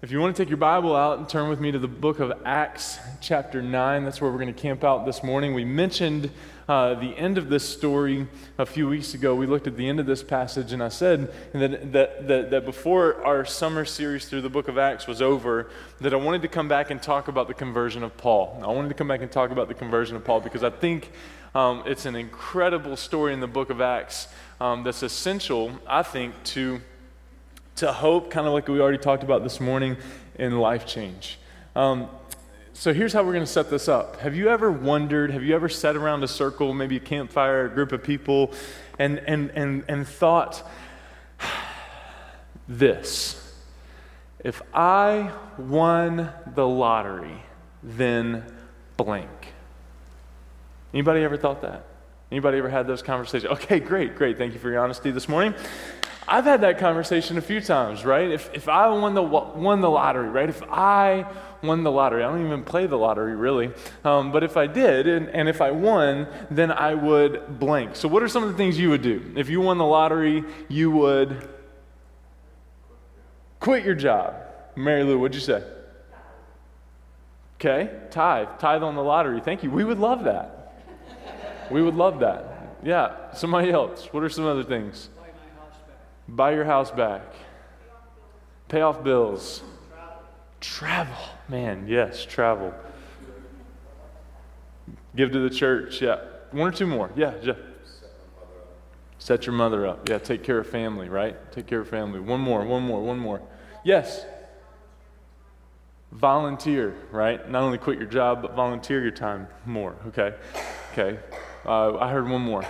If you want to take your Bible out and turn with me to the book of Acts, chapter 9, that's where we're going to camp out this morning. We mentioned uh, the end of this story a few weeks ago. We looked at the end of this passage, and I said that, that, that, that before our summer series through the book of Acts was over, that I wanted to come back and talk about the conversion of Paul. I wanted to come back and talk about the conversion of Paul because I think um, it's an incredible story in the book of Acts um, that's essential, I think, to to hope, kind of like we already talked about this morning, in life change. Um, so here's how we're going to set this up. Have you ever wondered, have you ever sat around a circle, maybe a campfire, a group of people, and, and, and, and thought this? If I won the lottery, then blank. Anybody ever thought that? Anybody ever had those conversations? Okay, great, great. Thank you for your honesty this morning. I've had that conversation a few times, right? If, if I won the, won the lottery, right? If I won the lottery, I don't even play the lottery really, um, but if I did and, and if I won, then I would blank. So, what are some of the things you would do? If you won the lottery, you would quit your job. Mary Lou, what'd you say? Okay, tithe. Tithe on the lottery. Thank you. We would love that. We would love that. Yeah, somebody else. What are some other things? Buy your house back. Pay off bills. Travel. Man, yes, travel. Give to the church. Yeah. One or two more. Yeah, Jeff. Set your mother up. Yeah, take care of family, right? Take care of family. One more, one more, one more. Yes. Volunteer, right? Not only quit your job, but volunteer your time more, okay? Okay. Uh, I heard one more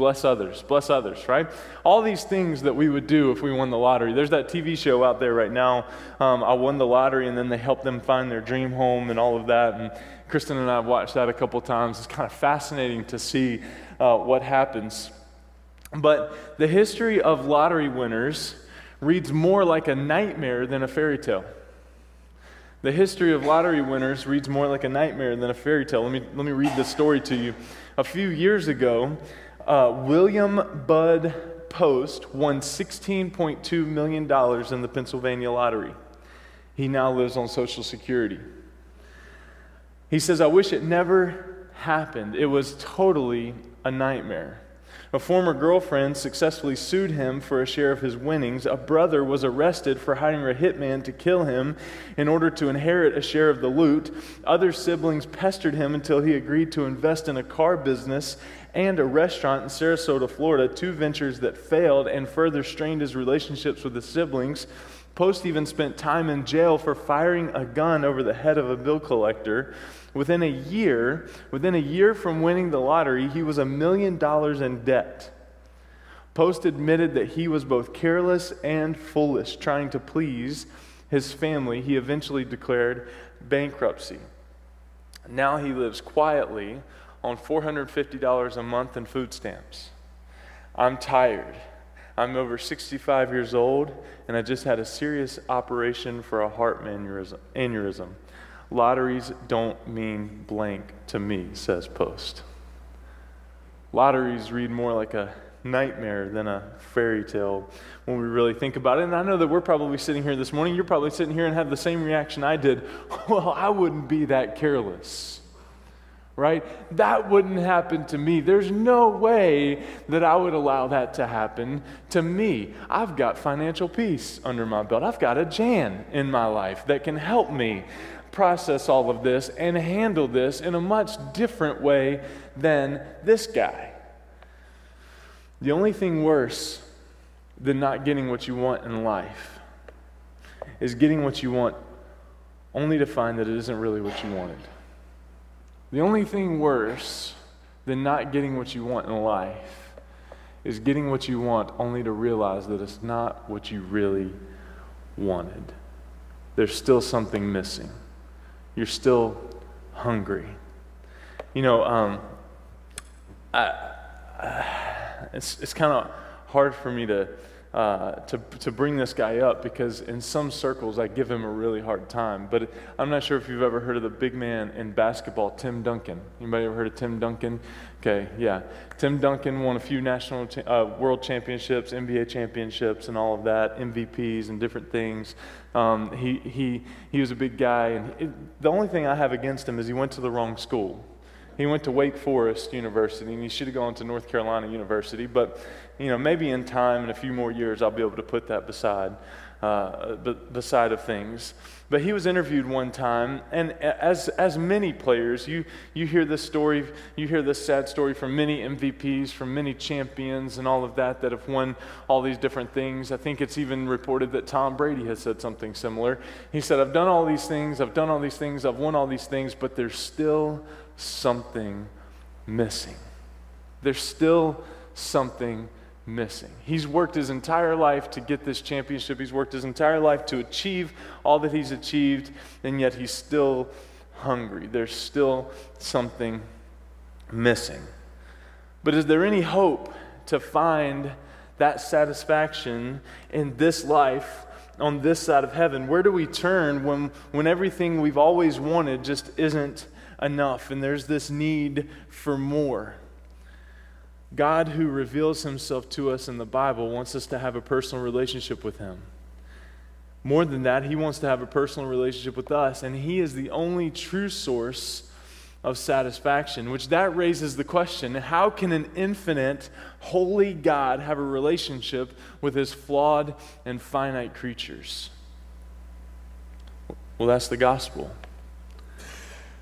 bless others, bless others, right? All these things that we would do if we won the lottery. There's that TV show out there right now. Um, I won the lottery, and then they help them find their dream home and all of that. And Kristen and I have watched that a couple times. It's kind of fascinating to see uh, what happens. But the history of lottery winners reads more like a nightmare than a fairy tale. The history of lottery winners reads more like a nightmare than a fairy tale. Let me, let me read this story to you. A few years ago, uh, William Bud Post won $16.2 million in the Pennsylvania lottery. He now lives on Social Security. He says, I wish it never happened. It was totally a nightmare. A former girlfriend successfully sued him for a share of his winnings. A brother was arrested for hiring a hitman to kill him in order to inherit a share of the loot. Other siblings pestered him until he agreed to invest in a car business and a restaurant in Sarasota, Florida, two ventures that failed and further strained his relationships with his siblings. Post even spent time in jail for firing a gun over the head of a bill collector. Within a year, within a year from winning the lottery, he was a million dollars in debt. Post admitted that he was both careless and foolish, trying to please his family. He eventually declared bankruptcy. Now he lives quietly on $450 a month in food stamps. I'm tired. I'm over 65 years old, and I just had a serious operation for a heart aneurysm. Lotteries don't mean blank to me, says Post. Lotteries read more like a nightmare than a fairy tale when we really think about it. And I know that we're probably sitting here this morning, you're probably sitting here and have the same reaction I did. Well, I wouldn't be that careless right? That wouldn't happen to me. There's no way that I would allow that to happen to me. I've got financial peace under my belt. I've got a Jan in my life that can help me process all of this and handle this in a much different way than this guy. The only thing worse than not getting what you want in life is getting what you want only to find that it isn't really what you wanted. The only thing worse than not getting what you want in life is getting what you want only to realize that it's not what you really wanted. There's still something missing. You're still hungry. You know, um, I, it's, it's kind of hard for me to uh, to, to bring this guy up because in some circles I give him a really hard time. But I'm not sure if you've ever heard of the big man in basketball, Tim Duncan. Anybody ever heard of Tim Duncan? Okay, yeah. Tim Duncan won a few national cha- uh, world championships, NBA championships, and all of that, MVPs and different things. Um, he, he, he was a big guy, and it, the only thing I have against him is he went to the wrong school. He went to Wake Forest University, and he should have gone to North Carolina University. But, you know, maybe in time, in a few more years, I'll be able to put that beside, uh, beside of things. But he was interviewed one time, and as, as many players, you, you hear this story, you hear this sad story from many MVPs, from many champions, and all of that that have won all these different things. I think it's even reported that Tom Brady has said something similar. He said, I've done all these things, I've done all these things, I've won all these things, but there's still something missing. There's still something missing. He's worked his entire life to get this championship. He's worked his entire life to achieve all that he's achieved, and yet he's still hungry. There's still something missing. But is there any hope to find that satisfaction in this life on this side of heaven? Where do we turn when, when everything we've always wanted just isn't enough and there's this need for more. God, who reveals himself to us in the Bible, wants us to have a personal relationship with him. More than that, he wants to have a personal relationship with us, and he is the only true source of satisfaction, which that raises the question how can an infinite, holy God have a relationship with his flawed and finite creatures? Well, that's the gospel.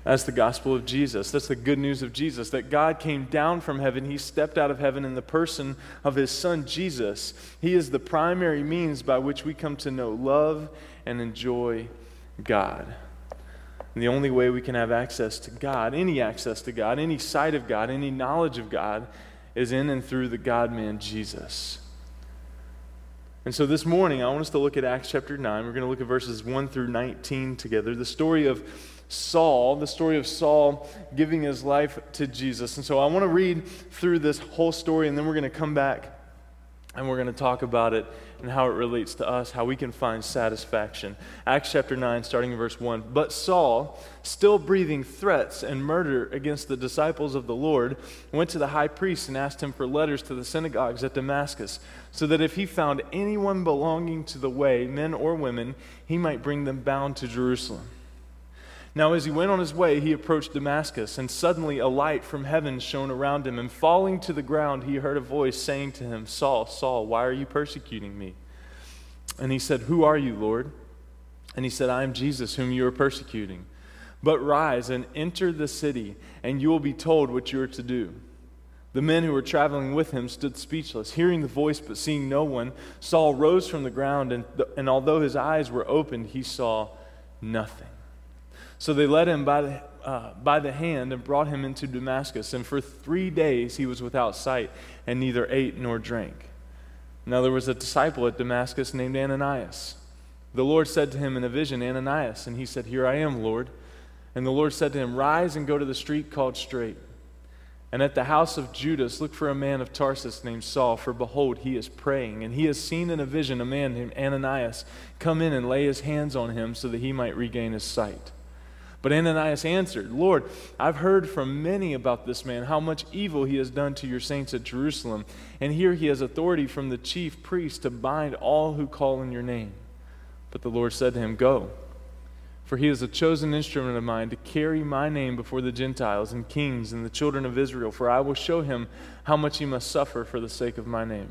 That's the gospel of Jesus. That's the good news of Jesus that God came down from heaven. He stepped out of heaven in the person of his son Jesus. He is the primary means by which we come to know, love, and enjoy God. And the only way we can have access to God, any access to God, any sight of God, any knowledge of God, is in and through the God man Jesus. And so this morning, I want us to look at Acts chapter 9. We're going to look at verses 1 through 19 together. The story of Saul, the story of Saul giving his life to Jesus. And so I want to read through this whole story, and then we're going to come back and we're going to talk about it and how it relates to us, how we can find satisfaction. Acts chapter 9, starting in verse 1. But Saul, still breathing threats and murder against the disciples of the Lord, went to the high priest and asked him for letters to the synagogues at Damascus, so that if he found anyone belonging to the way, men or women, he might bring them bound to Jerusalem. Now, as he went on his way, he approached Damascus, and suddenly a light from heaven shone around him. And falling to the ground, he heard a voice saying to him, Saul, Saul, why are you persecuting me? And he said, Who are you, Lord? And he said, I am Jesus, whom you are persecuting. But rise and enter the city, and you will be told what you are to do. The men who were traveling with him stood speechless, hearing the voice but seeing no one. Saul rose from the ground, and, and although his eyes were opened, he saw nothing. So they led him by the, uh, by the hand and brought him into Damascus. And for three days he was without sight and neither ate nor drank. Now there was a disciple at Damascus named Ananias. The Lord said to him in a vision, Ananias. And he said, Here I am, Lord. And the Lord said to him, Rise and go to the street called Straight. And at the house of Judas, look for a man of Tarsus named Saul, for behold, he is praying. And he has seen in a vision a man named Ananias come in and lay his hands on him so that he might regain his sight. But Ananias answered, Lord, I've heard from many about this man, how much evil he has done to your saints at Jerusalem. And here he has authority from the chief priest to bind all who call in your name. But the Lord said to him, Go, for he is a chosen instrument of mine to carry my name before the Gentiles and kings and the children of Israel, for I will show him how much he must suffer for the sake of my name.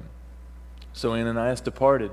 So Ananias departed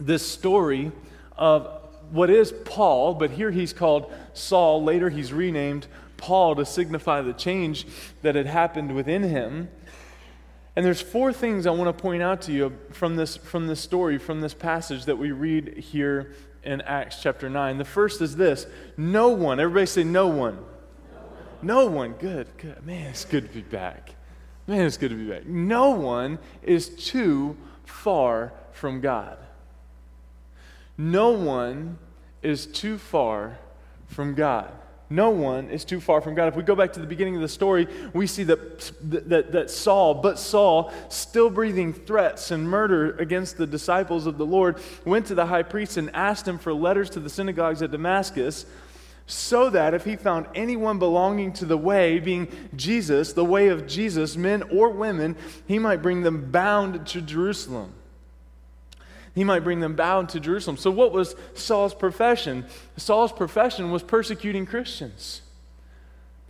this story of what is Paul, but here he's called Saul. Later he's renamed Paul to signify the change that had happened within him. And there's four things I want to point out to you from this, from this story, from this passage that we read here in Acts chapter 9. The first is this no one, everybody say no one. No one. Good, good. Man, it's good to be back. Man, it's good to be back. No one is too far from God. No one is too far from God. No one is too far from God. If we go back to the beginning of the story, we see that, that, that Saul, but Saul, still breathing threats and murder against the disciples of the Lord, went to the high priest and asked him for letters to the synagogues at Damascus so that if he found anyone belonging to the way, being Jesus, the way of Jesus, men or women, he might bring them bound to Jerusalem. He might bring them bound to Jerusalem. So, what was Saul's profession? Saul's profession was persecuting Christians.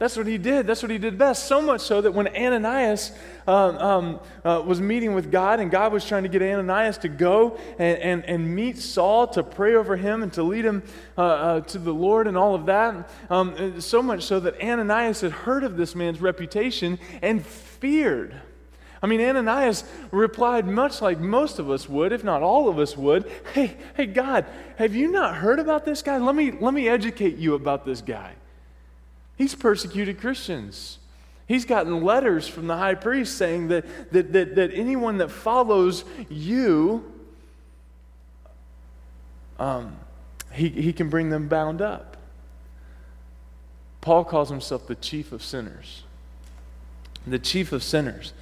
That's what he did. That's what he did best. So much so that when Ananias um, um, uh, was meeting with God and God was trying to get Ananias to go and, and, and meet Saul to pray over him and to lead him uh, uh, to the Lord and all of that, um, so much so that Ananias had heard of this man's reputation and feared. I mean, Ananias replied much like most of us would, if not all of us would. Hey, hey, God, have you not heard about this guy? Let me, let me educate you about this guy. He's persecuted Christians. He's gotten letters from the high priest saying that, that, that, that anyone that follows you, um, he, he can bring them bound up. Paul calls himself the chief of sinners. The chief of sinners.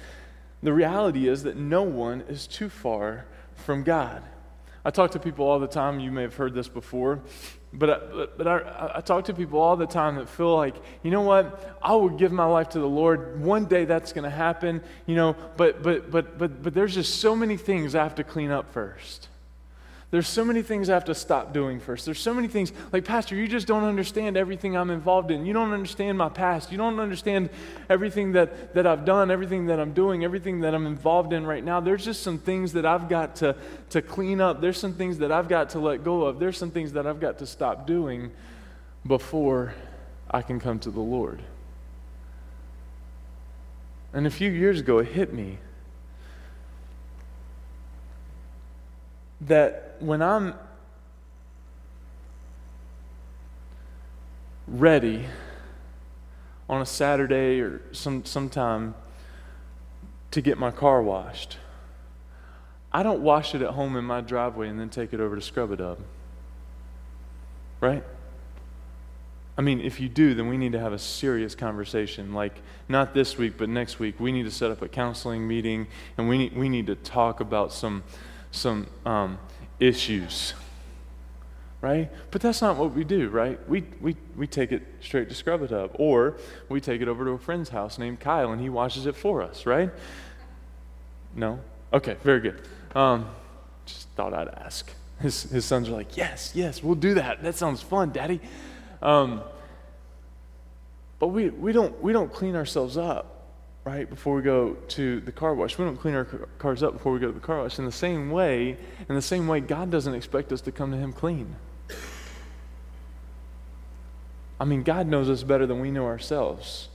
The reality is that no one is too far from God. I talk to people all the time, you may have heard this before, but, I, but, but I, I, talk to people all the time that feel like, you know what, I will give my life to the Lord. One day that's going to happen, you know, but, but, but, but, but there's just so many things I have to clean up first. There's so many things I have to stop doing first. There's so many things, like, Pastor, you just don't understand everything I'm involved in. You don't understand my past. You don't understand everything that, that I've done, everything that I'm doing, everything that I'm involved in right now. There's just some things that I've got to, to clean up. There's some things that I've got to let go of. There's some things that I've got to stop doing before I can come to the Lord. And a few years ago, it hit me that when I'm ready on a Saturday or some sometime to get my car washed, I don't wash it at home in my driveway and then take it over to Scrub a Dub. Right? I mean, if you do, then we need to have a serious conversation. Like, not this week, but next week. We need to set up a counseling meeting and we need, we need to talk about some, some um, issues. Right? But that's not what we do, right? We, we, we take it straight to Scrub a Dub, or we take it over to a friend's house named Kyle and he washes it for us, right? No? Okay, very good. Um, just thought I'd ask. His, his sons are like, yes, yes, we'll do that. That sounds fun, Daddy. Um, but we, we, don't, we don't clean ourselves up right before we go to the car wash. We don't clean our cars up before we go to the car wash. In the same way, in the same way, God doesn't expect us to come to Him clean. I mean, God knows us better than we know ourselves.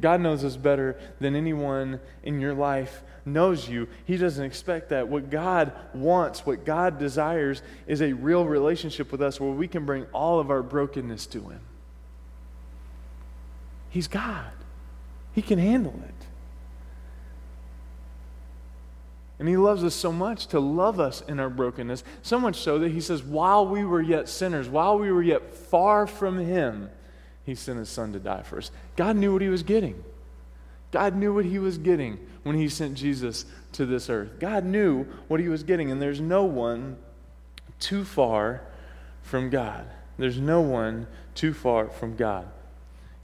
God knows us better than anyone in your life knows you. He doesn't expect that. What God wants, what God desires, is a real relationship with us where we can bring all of our brokenness to Him. He's God. He can handle it. And He loves us so much to love us in our brokenness, so much so that He says, while we were yet sinners, while we were yet far from Him, He sent His Son to die for us. God knew what He was getting. God knew what He was getting when He sent Jesus to this earth. God knew what He was getting, and there's no one too far from God. There's no one too far from God.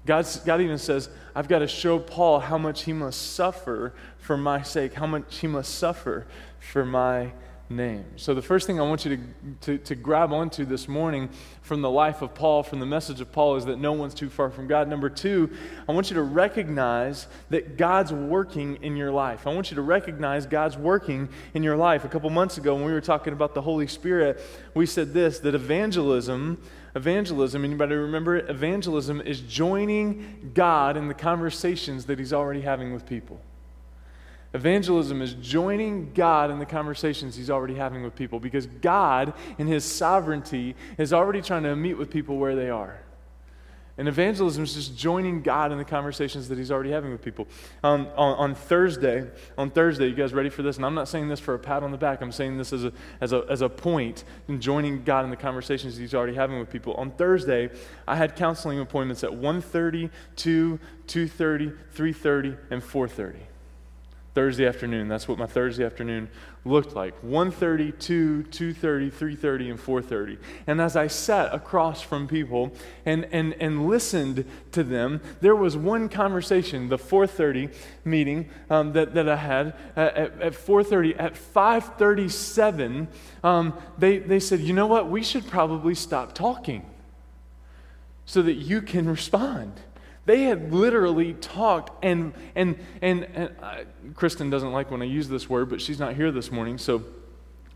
God's, God even says, I've got to show Paul how much he must suffer for my sake, how much he must suffer for my name. So, the first thing I want you to, to, to, grab onto this morning from the life of Paul, from the message of Paul, is that no one's too far from God. Number two, I want you to recognize that God's working in your life. I want you to recognize God's working in your life. A couple months ago, when we were talking about the Holy Spirit, we said this that evangelism evangelism, anybody remember it? Evangelism is joining God in the conversations that he's already having with people. Evangelism is joining God in the conversations he's already having with people because God, in his sovereignty, is already trying to meet with people where they are. And evangelism is just joining God in the conversations that He's already having with people. Um, on, on, Thursday, on Thursday, you guys ready for this? And I'm not saying this for a pat on the back. I'm saying this as a, as a, as a point in joining God in the conversations He's already having with people. On Thursday, I had counseling appointments at 1.30, 2, 2.30, 3.30, and 4.30. Thursday afternoon. That's what my Thursday afternoon looked like. 1:30, 2, 2:30, 3:30 and 4:30. And as I sat across from people and and and listened to them, there was one conversation, the 4:30 meeting um, that, that I had at, at 4:30 at 5:37 um, they they said, "You know what? We should probably stop talking so that you can respond." They had literally talked, and, and, and, and uh, Kristen doesn't like when I use this word, but she's not here this morning, so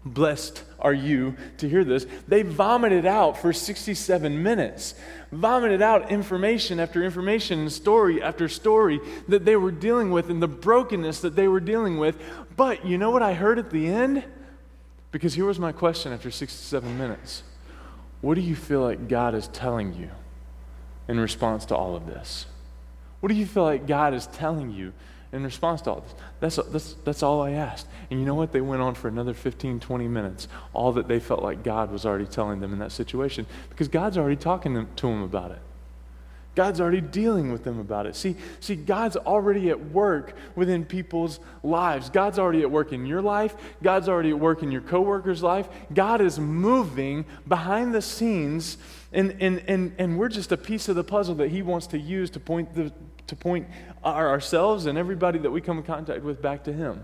blessed are you to hear this. They vomited out for 67 minutes, vomited out information after information story after story that they were dealing with and the brokenness that they were dealing with. But you know what I heard at the end? Because here was my question after 67 minutes What do you feel like God is telling you? In response to all of this? What do you feel like God is telling you in response to all this? That's, that's, that's all I asked. And you know what? They went on for another 15, 20 minutes, all that they felt like God was already telling them in that situation, because God's already talking to them about it. God's already dealing with them about it. See, see, God's already at work within people's lives. God's already at work in your life. God's already at work in your coworker's life. God is moving behind the scenes, and, and, and, and we're just a piece of the puzzle that He wants to use to point, the, to point our, ourselves and everybody that we come in contact with back to Him.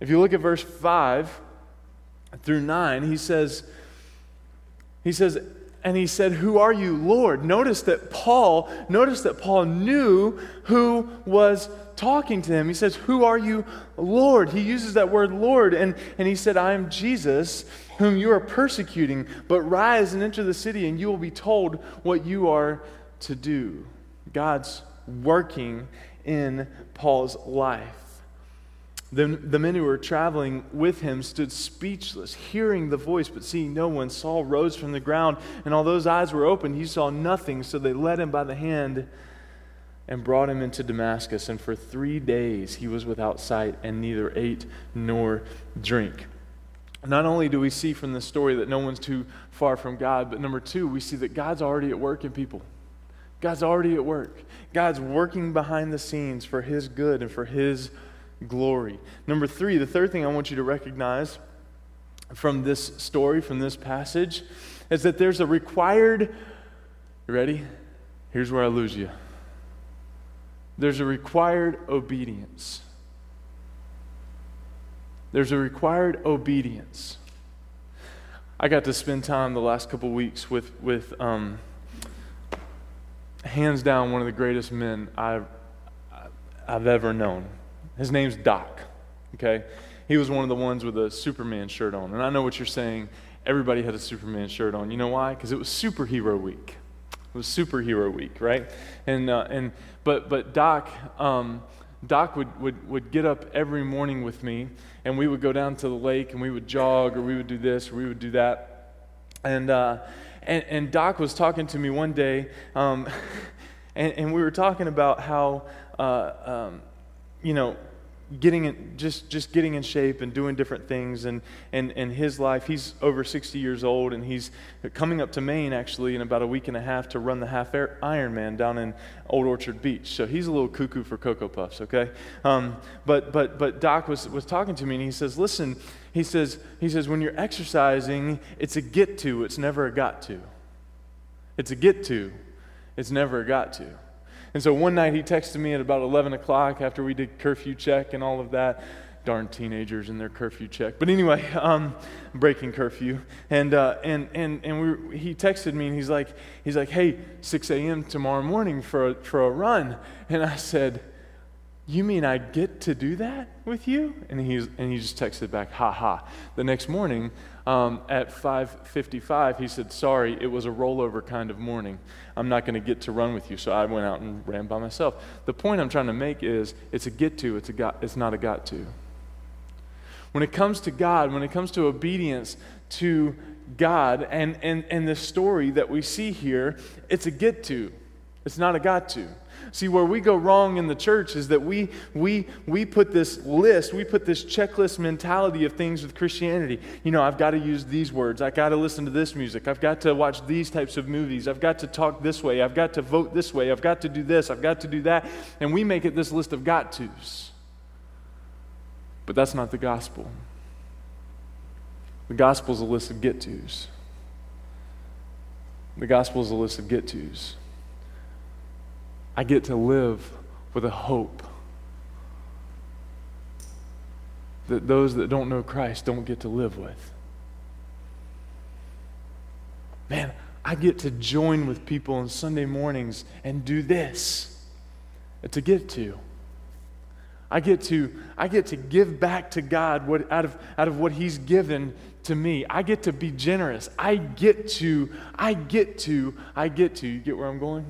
If you look at verse 5 through 9, he says, he says, and he said, Who are you, Lord? Notice that Paul, notice that Paul knew who was talking to him. He says, Who are you, Lord? He uses that word Lord, and, and he said, I am Jesus, whom you are persecuting, but rise and enter the city, and you will be told what you are to do. God's working in Paul's life. The, the men who were traveling with him stood speechless, hearing the voice, but seeing no one. Saul rose from the ground, and although his eyes were open, he saw nothing. So they led him by the hand and brought him into Damascus. And for three days he was without sight and neither ate nor drink. Not only do we see from this story that no one's too far from God, but number two, we see that God's already at work in people. God's already at work. God's working behind the scenes for his good and for his glory. Number three, the third thing I want you to recognize from this story, from this passage, is that there's a required, you ready? Here's where I lose you. There's a required obedience. There's a required obedience. I got to spend time the last couple weeks with, with um, hands down, one of the greatest men I've, I've ever known. His name's Doc, okay? He was one of the ones with a Superman shirt on. And I know what you're saying. Everybody had a Superman shirt on. You know why? Because it was superhero week. It was superhero week, right? And, uh, and, but, but Doc, um, Doc would, would, would get up every morning with me, and we would go down to the lake, and we would jog, or we would do this, or we would do that. And, uh, and, and Doc was talking to me one day, um, and, and we were talking about how uh, um, you know, getting in, just just getting in shape and doing different things. And and and his life he's over 60 years old and he's coming up to Maine actually in about a week and a half to run the half Ironman down in Old Orchard Beach. So he's a little cuckoo for cocoa puffs okay? Um, but but but Doc was was talking to me and he says listen he says he says when you're exercising it's a get to it's never a got to. It's a get to it's never a got to and so one night he texted me at about 11 o'clock after we did curfew check and all of that. Darn teenagers and their curfew check. But anyway, um, breaking curfew. And, uh, and, and, and we, he texted me and he's like, he's like, hey, 6 a.m. tomorrow morning for a, for a run. And I said, you mean I get to do that with you? And, he's, and he just texted back, ha ha. The next morning um, at 5.55, he said, sorry, it was a rollover kind of morning. I'm not going to get to run with you. So I went out and ran by myself. The point I'm trying to make is it's a get to, it's, a got, it's not a got to. When it comes to God, when it comes to obedience to God and, and, and the story that we see here, it's a get to, it's not a got to. See, where we go wrong in the church is that we, we, we put this list, we put this checklist mentality of things with Christianity. You know, I've got to use these words. I've got to listen to this music. I've got to watch these types of movies. I've got to talk this way. I've got to vote this way. I've got to do this. I've got to do that. And we make it this list of got tos. But that's not the gospel. The gospel is a list of get tos. The gospel is a list of get tos. I get to live with a hope that those that don't know Christ don't get to live with. Man, I get to join with people on Sunday mornings and do this. A get to. I get to, I get to give back to God what, out, of, out of what He's given to me. I get to be generous. I get to, I get to, I get to. You get where I'm going?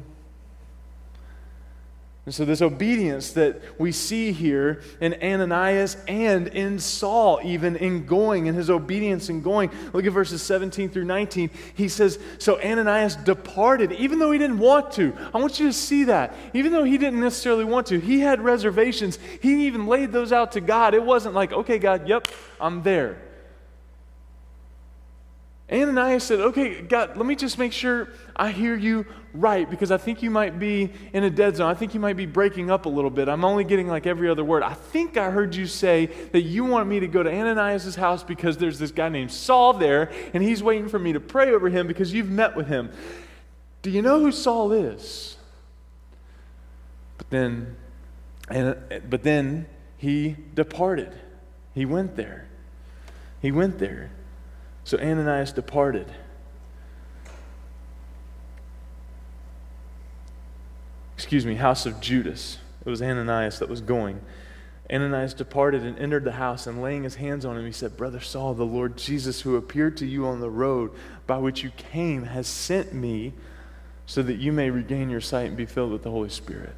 And so, this obedience that we see here in Ananias and in Saul, even in going, in his obedience in going. Look at verses 17 through 19. He says, So Ananias departed, even though he didn't want to. I want you to see that. Even though he didn't necessarily want to, he had reservations. He even laid those out to God. It wasn't like, Okay, God, yep, I'm there. Ananias said, Okay, God, let me just make sure I hear you right because I think you might be in a dead zone. I think you might be breaking up a little bit. I'm only getting like every other word. I think I heard you say that you want me to go to Ananias' house because there's this guy named Saul there and he's waiting for me to pray over him because you've met with him. Do you know who Saul is? But then, but then he departed. He went there. He went there. So Ananias departed. Excuse me, house of Judas. It was Ananias that was going. Ananias departed and entered the house, and laying his hands on him, he said, Brother Saul, the Lord Jesus, who appeared to you on the road by which you came, has sent me so that you may regain your sight and be filled with the Holy Spirit.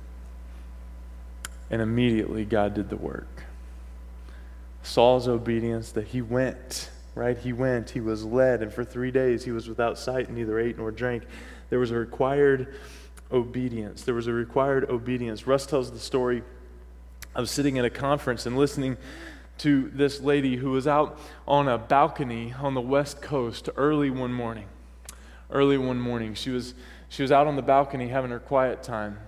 And immediately God did the work. Saul's obedience that he went right? He went, he was led, and for three days he was without sight and neither ate nor drank. There was a required obedience. There was a required obedience. Russ tells the story of sitting at a conference and listening to this lady who was out on a balcony on the west coast early one morning. Early one morning. She was, she was out on the balcony having her quiet time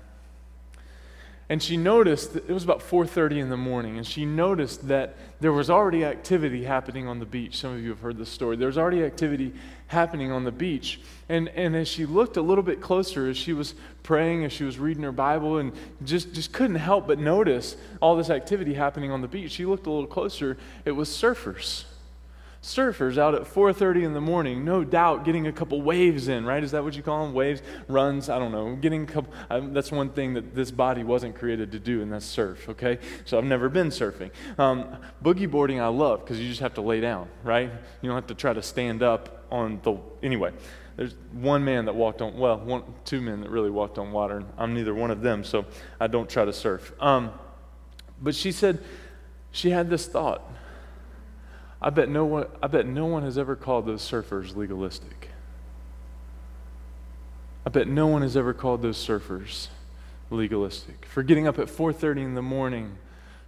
and she noticed it was about 4.30 in the morning and she noticed that there was already activity happening on the beach. Some of you have heard this story. There was already activity happening on the beach. And, and as she looked a little bit closer as she was praying as she was reading her bible and just, just couldn't help but notice all this activity happening on the beach she looked a little closer. It was surfers surfers out at 4.30 in the morning no doubt getting a couple waves in right? Is that what you call them waves runs i don't know. Getting a couple um, that's one thing that this body wasn't created to do and that's surf okay? So i've never been surfing. Um, boogie boarding i love because you just have to lay down right? You don't have to try to stand up on the anyway there's one man that walked on well one two men that really walked on water and i'm neither one of them so i don't try to surf. Um, but she said she had this thought I bet no one, I bet no one has ever called those surfers legalistic. I bet no one has ever called those surfers legalistic. For getting up at 4:30 in the morning,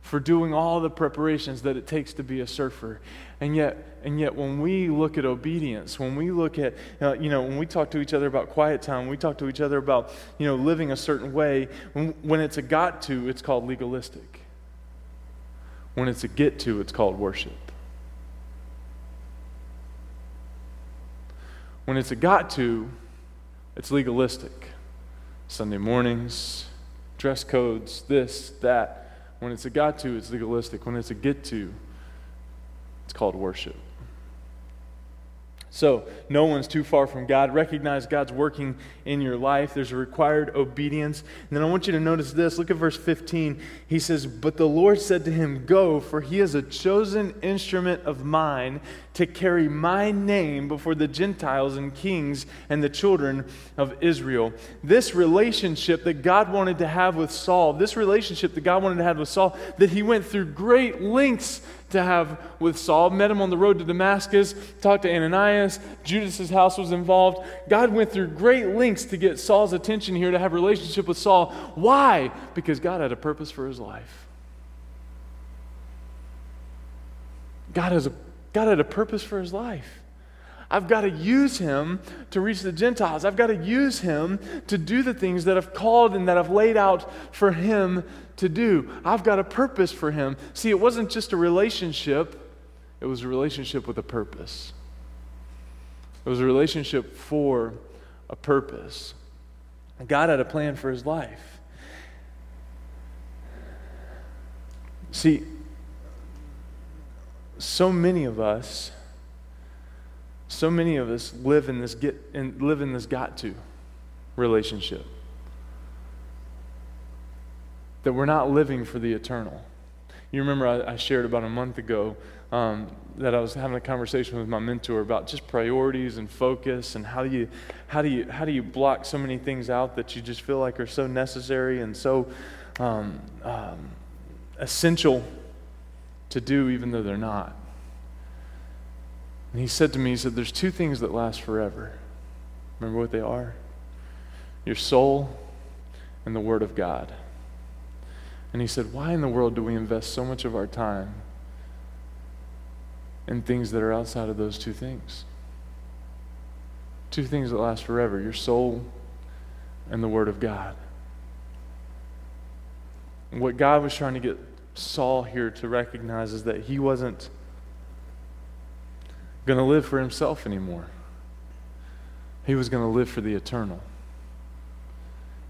for doing all the preparations that it takes to be a surfer. And yet, and yet when we look at obedience, when we look at, uh, you know, when we talk to each other about quiet time, we talk to each other about, you know, living a certain way, when, when it's a got to, it's called legalistic. When it's a get to, it's called worship. When it's a got to, it's legalistic. Sunday mornings, dress codes, this, that. When it's a got to, it's legalistic. When it's a get to, it's called worship. So, no one's too far from God. Recognize God's working in your life. There's a required obedience. And then I want you to notice this. Look at verse 15. He says, But the Lord said to him, Go, for he is a chosen instrument of mine to carry my name before the Gentiles and kings and the children of Israel. This relationship that God wanted to have with Saul, this relationship that God wanted to have with Saul, that he went through great lengths to have with Saul. Met him on the road to Damascus, talked to Ananias. Judas's house was involved. God went through great lengths to get Saul's attention here to have relationship with Saul. Why? Because God had a purpose for his life. God, has a, God had a purpose for his life. I've got to use him to reach the Gentiles. I've got to use him to do the things that I've called and that I've laid out for him to do. I've got a purpose for him. See, it wasn't just a relationship, it was a relationship with a purpose. It was a relationship for a purpose. God had a plan for his life. See, so many of us so many of us live in this get and live in this got to relationship. That we're not living for the eternal. You remember I, I shared about a month ago um, that I was having a conversation with my mentor about just priorities and focus and how do you how do you how do you block so many things out that you just feel like are so necessary and so um, um, essential to do even though they're not. And he said to me, He said, There's two things that last forever. Remember what they are? Your soul and the Word of God. And he said, Why in the world do we invest so much of our time in things that are outside of those two things? Two things that last forever your soul and the Word of God. And what God was trying to get Saul here to recognize is that he wasn't going to live for himself anymore. He was going to live for the eternal.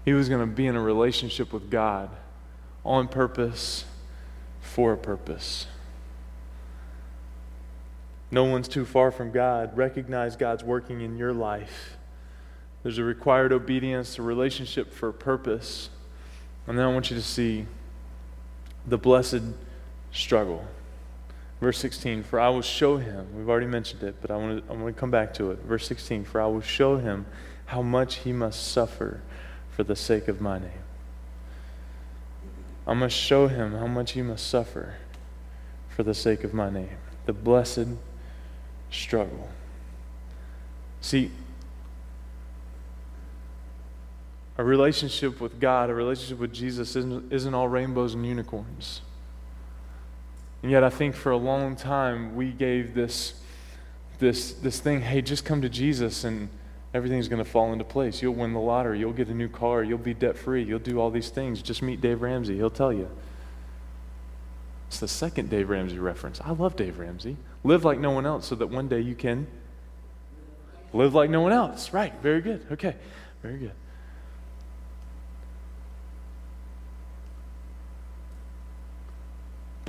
He was going to be in a relationship with God on purpose, for a purpose. No one's too far from God. Recognize God's working in your life. There's a required obedience, a relationship for a purpose. And then I want you to see the blessed struggle. Verse 16, for I will show him, we've already mentioned it, but I want to, I want to come back to it. Verse 16, for I will show him how much he must suffer for the sake of my name. I must show him how much he must suffer for the sake of my name. The blessed struggle. See, a relationship with God, a relationship with Jesus isn't, isn't all rainbows and unicorns. And yet, I think for a long time, we gave this, this, this thing hey, just come to Jesus and everything's going to fall into place. You'll win the lottery. You'll get a new car. You'll be debt free. You'll do all these things. Just meet Dave Ramsey. He'll tell you. It's the second Dave Ramsey reference. I love Dave Ramsey. Live like no one else so that one day you can live like no one else. Right. Very good. Okay. Very good.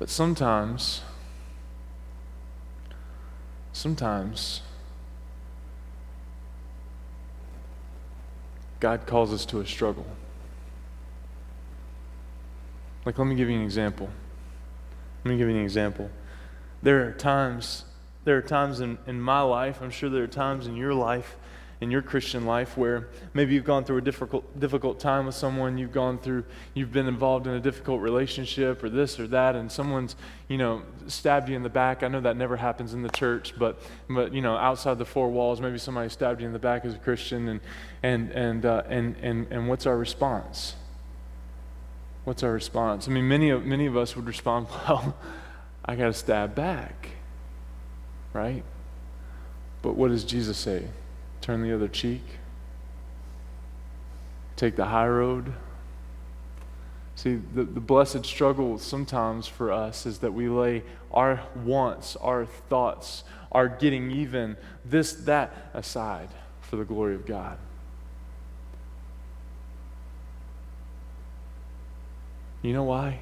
But sometimes, sometimes, God calls us to a struggle. Like, let me give you an example. Let me give you an example. There are times, there are times in, in my life, I'm sure there are times in your life in your Christian life where maybe you've gone through a difficult, difficult time with someone, you've gone through, you've been involved in a difficult relationship or this or that, and someone's, you know, stabbed you in the back. I know that never happens in the church, but, but you know, outside the four walls, maybe somebody stabbed you in the back as a Christian, and, and, and, uh, and, and, and what's our response? What's our response? I mean, many of, many of us would respond, well, I got to stab back, right? But what does Jesus say? Turn the other cheek, take the high road. See, the, the blessed struggle sometimes for us is that we lay our wants, our thoughts, our getting even, this, that aside for the glory of God. You know why?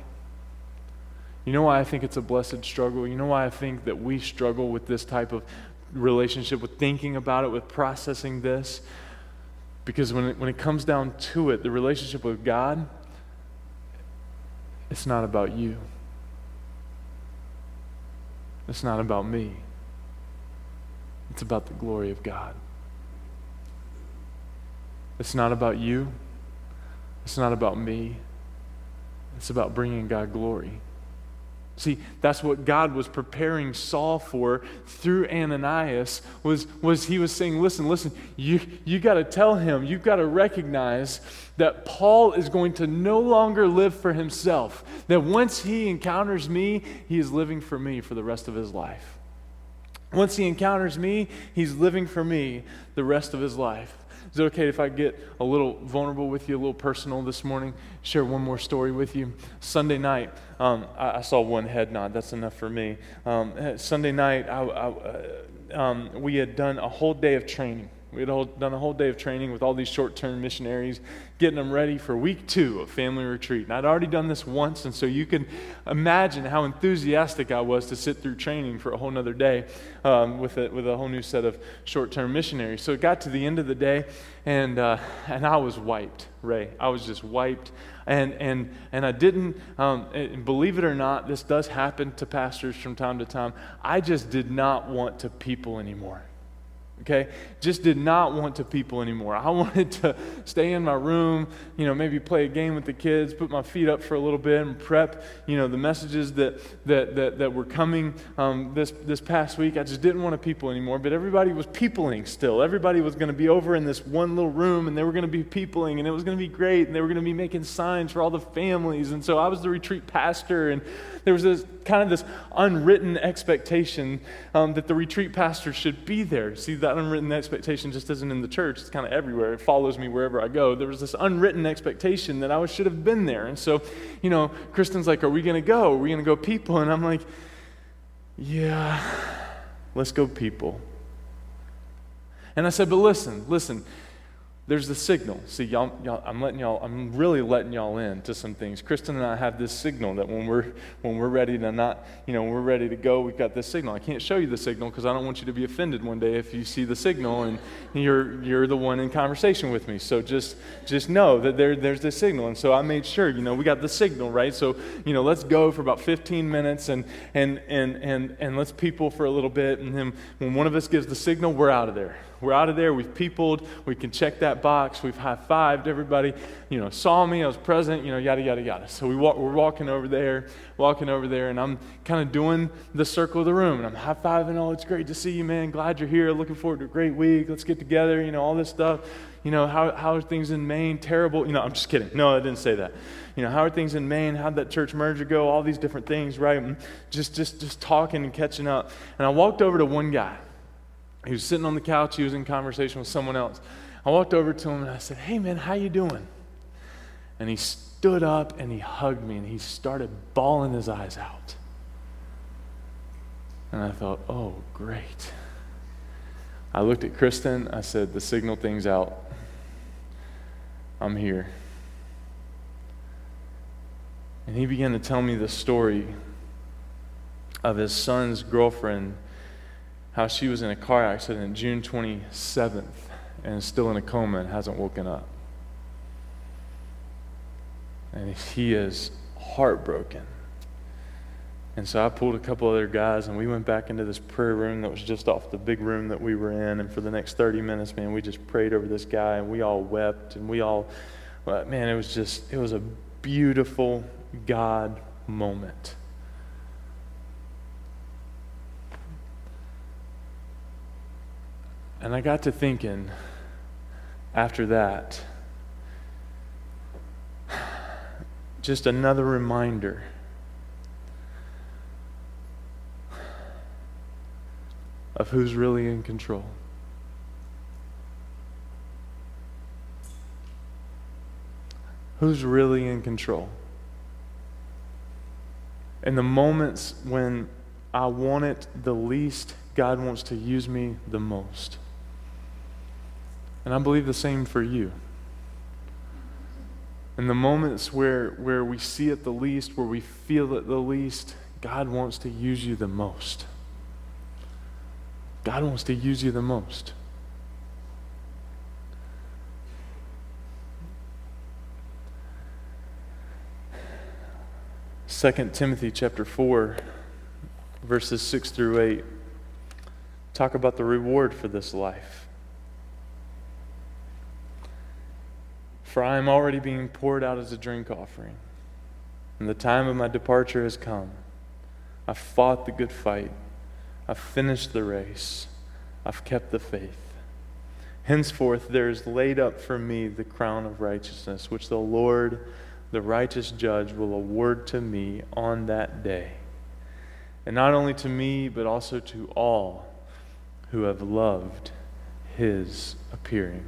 You know why I think it's a blessed struggle? You know why I think that we struggle with this type of relationship, with thinking about it, with processing this. Because when it, when it comes down to it, the relationship with God, it's not about you. It's not about me. It's about the glory of God. It's not about you. It's not about me. It's about bringing God glory. See, that's what God was preparing Saul for through Ananias was, was he was saying, listen, listen, you, you got to tell him, you've got to recognize that Paul is going to no longer live for himself. That once he encounters me, he is living for me for the rest of his life. Once he encounters me, he's living for me the rest of his life. Is it okay if I get a little vulnerable with you, a little personal this morning? Share one more story with you. Sunday night, um, I, I, saw one head nod. That's enough for me. Um, Sunday night, I, I, uh, um, we had done a whole day of training. We had done a whole day of training with all these short term missionaries, getting them ready for week two of family retreat. And I'd already done this once, and so you can imagine how enthusiastic I was to sit through training for a whole nother day um, with, a, with a whole new set of short term missionaries. So it got to the end of the day, and, uh, and I was wiped, Ray. I was just wiped. And, and, and I didn't, um, and believe it or not, this does happen to pastors from time to time. I just did not want to people anymore okay? Just did not want to people anymore. I wanted to stay in my room, you know, maybe play a game with the kids, put my feet up for a little bit and prep, you know, the messages that, that, that, that were coming um, this, this past week. I just didn't want to people anymore, but everybody was peopling still. Everybody was going to be over in this one little room and they were going to be peopling and it was going to be great and they were going to be making signs for all the families. And so I was the retreat pastor and there was this kind of this unwritten expectation um, that the retreat pastor should be there. See, that unwritten expectation just isn't in the church, it's kind of everywhere. It follows me wherever I go. There was this unwritten expectation that I should have been there. And so, you know, Kristen's like, Are we going to go? Are we going to go people? And I'm like, Yeah, let's go people. And I said, But listen, listen there's the signal. See, y'all, y'all, I'm letting y'all, I'm really letting y'all in to some things. Kristen and I have this signal that when we're when we're ready to not, you know, we're ready to go, we've got this signal. I can't show you the signal because I don't want you to be offended one day if you see the signal and you're you're the one in conversation with me. So just just know that there there's this signal. And so I made sure, you know, we got the signal, right? So, you know, let's go for about 15 minutes and and and and and let's people for a little bit. And then when one of us gives the signal, we're out of there. We're out of there. We've peopled. We can check that box. We've high fived everybody. You know, saw me. I was present. You know, yada yada yada. So we walk, we're walking over there, walking over there, and I'm kind of doing the circle of the room, and I'm high fiving. Oh, it's great to see you, man. Glad you're here. Looking forward to a great week. Let's get together. You know, all this stuff. You know, how how are things in Maine? Terrible. You know, I'm just kidding. No, I didn't say that. You know, how are things in Maine? How'd that church merger go? All these different things, right? Just just just talking and catching up. And I walked over to one guy he was sitting on the couch. He was in conversation with someone else. I walked over to him and I said, "Hey, man, how you doing?" And he stood up and he hugged me and he started bawling his eyes out. And I thought, "Oh, great." I looked at Kristen. I said, "The signal thing's out. I'm here." And he began to tell me the story of his son's girlfriend how she was in a car accident June 27th and is still in a coma and hasn't woken up. And he is heartbroken. And so I pulled a couple other guys and we went back into this prayer room that was just off the big room that we were in. And for the next 30 minutes, man, we just prayed over this guy and we all wept and we all, man, it was just, it was a beautiful God moment. And I got to thinking after that, just another reminder of who's really in control. Who's really in control? In the moments when I want it the least, God wants to use me the most. And I believe the same for you. In the moments where, where we see it the least, where we feel it the least, God wants to use you the most. God wants to use you the most. Second Timothy chapter 4 verses 6 through 8 talk about the reward for this life. For I am already being poured out as a drink offering, and the time of my departure has come. I've fought the good fight, I've finished the race, I've kept the faith. Henceforth, there is laid up for me the crown of righteousness, which the Lord, the righteous judge, will award to me on that day. And not only to me, but also to all who have loved his appearing.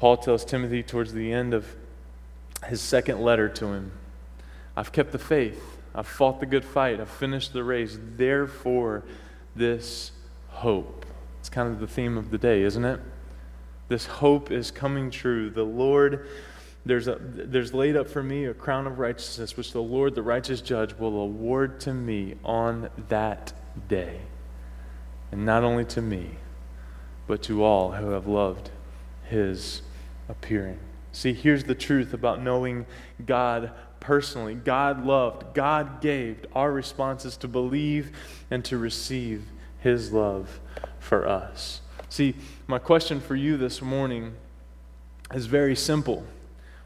Paul tells Timothy towards the end of his second letter to him I've kept the faith, I've fought the good fight, I've finished the race. Therefore, this hope. It's kind of the theme of the day, isn't it? This hope is coming true. The Lord, there's, a, there's laid up for me a crown of righteousness, which the Lord, the righteous judge, will award to me on that day. And not only to me, but to all who have loved his appearing. See, here's the truth about knowing God personally. God loved, God gave. Our response is to believe and to receive his love for us. See, my question for you this morning is very simple.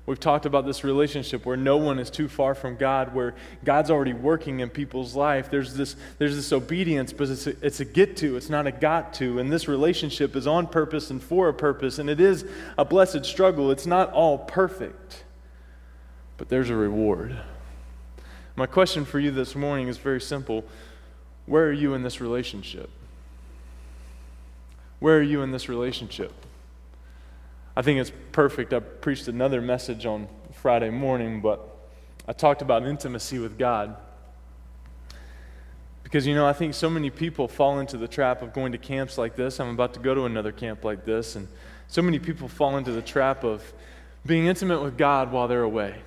We've talked about this relationship where no one is too far from God, where God's already working in people's life. There's this, there's this obedience, but it's a, it's a get to, it's not a got to. And this relationship is on purpose and for a purpose, and it is a blessed struggle. It's not all perfect, but there's a reward. My question for you this morning is very simple Where are you in this relationship? Where are you in this relationship? I think it's perfect. I preached another message on Friday morning, but I talked about intimacy with God. Because, you know, I think so many people fall into the trap of going to camps like this. I'm about to go to another camp like this. And so many people fall into the trap of being intimate with God while they're away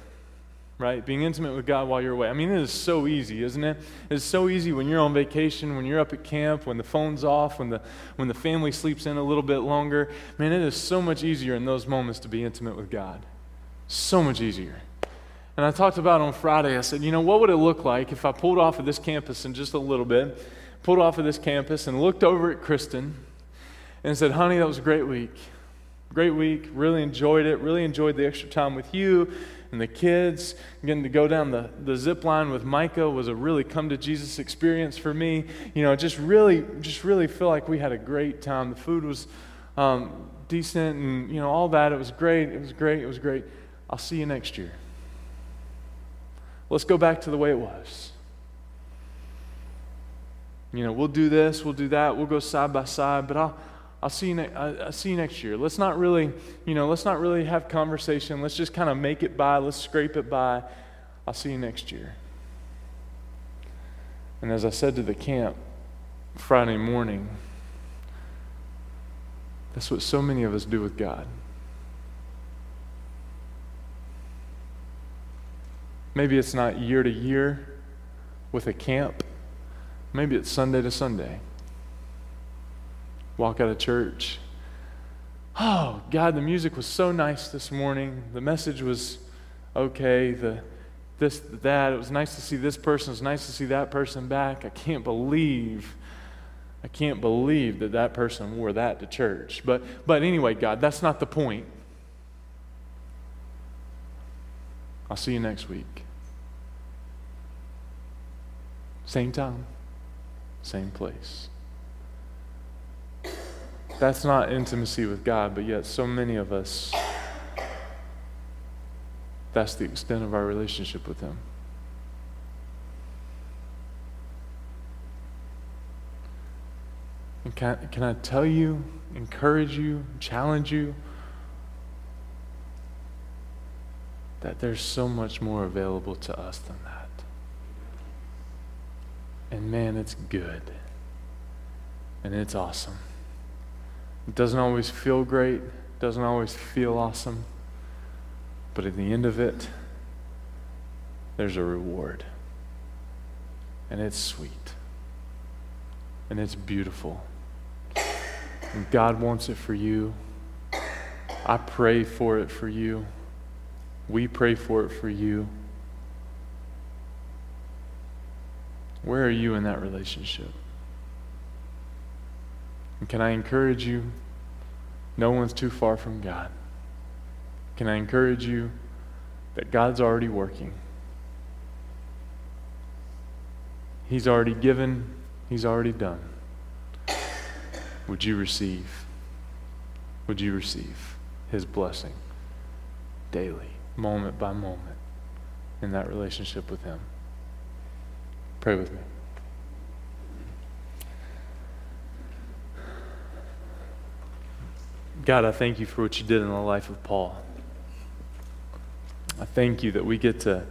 right? Being intimate with God while you're away. I mean, it is so easy, isn't it? It's so easy when you're on vacation, when you're up at camp, when the phone's off, when the, when the family sleeps in a little bit longer. Man, it is so much easier in those moments to be intimate with God. So much easier. And I talked about on Friday, I said, you know, what would it look like if I pulled off of this campus in just a little bit, pulled off of this campus and looked over at Kristen and said, honey, that was a great week. Great week. Really enjoyed it. Really enjoyed the extra time with you and the kids. Getting to go down the, the zip line with Micah was a really come to Jesus experience for me. You know, just really, just really feel like we had a great time. The food was um, decent and, you know, all that. It was great. It was great. It was great. I'll see you next year. Let's go back to the way it was. You know, we'll do this, we'll do that, we'll go side by side, but I'll, I'll see you, ne- I'll see you next year. Let's not really, you know, let's not really have conversation. Let's just kind of make it by. Let's scrape it by. I'll see you next year. And as I said to the camp Friday morning, that's what so many of us do with God. Maybe it's not year to year with a camp. Maybe it's Sunday to Sunday walk out of church. Oh, God, the music was so nice this morning. The message was okay. The this, that. It was nice to see this person. It was nice to see that person back. I can't believe, I can't believe that that person wore that to church. But, but anyway, God, that's not the point. I'll see you next week. Same time, same place. That's not intimacy with God, but yet so many of us, that's the extent of our relationship with Him. And can, can I tell you, encourage you, challenge you that there's so much more available to us than that? And man, it's good. And it's awesome. It doesn't always feel great, doesn't always feel awesome, but at the end of it, there's a reward. And it's sweet. And it's beautiful. And God wants it for you. I pray for it for you. We pray for it for you. Where are you in that relationship? And can I encourage you? No one's too far from God. Can I encourage you that God's already working? He's already given, He's already done. Would you receive? Would you receive His blessing daily, moment by moment, in that relationship with Him? Pray with me. God, I thank you for what you did in the life of Paul. I thank you that we get to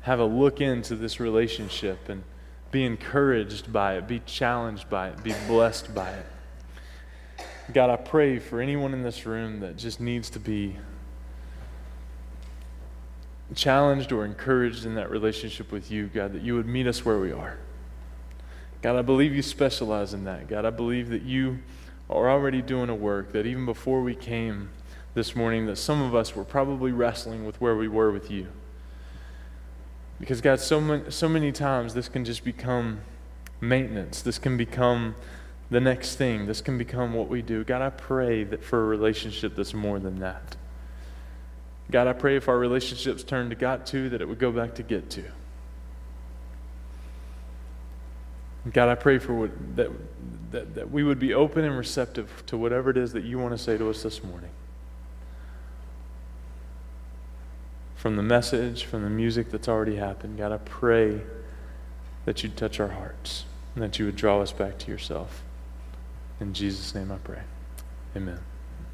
have a look into this relationship and be encouraged by it, be challenged by it, be blessed by it. God, I pray for anyone in this room that just needs to be challenged or encouraged in that relationship with you, God, that you would meet us where we are. God, I believe you specialize in that. God, I believe that you are already doing a work that even before we came this morning, that some of us were probably wrestling with where we were with you. Because, God, so many, so many times this can just become maintenance. This can become the next thing. This can become what we do. God, I pray that for a relationship that's more than that. God, I pray if our relationships turn to got to, that it would go back to get to. God, I pray for what, that, that, that we would be open and receptive to whatever it is that you want to say to us this morning. from the message, from the music that's already happened. God, I pray that you'd touch our hearts and that you would draw us back to yourself. In Jesus' name I pray. Amen.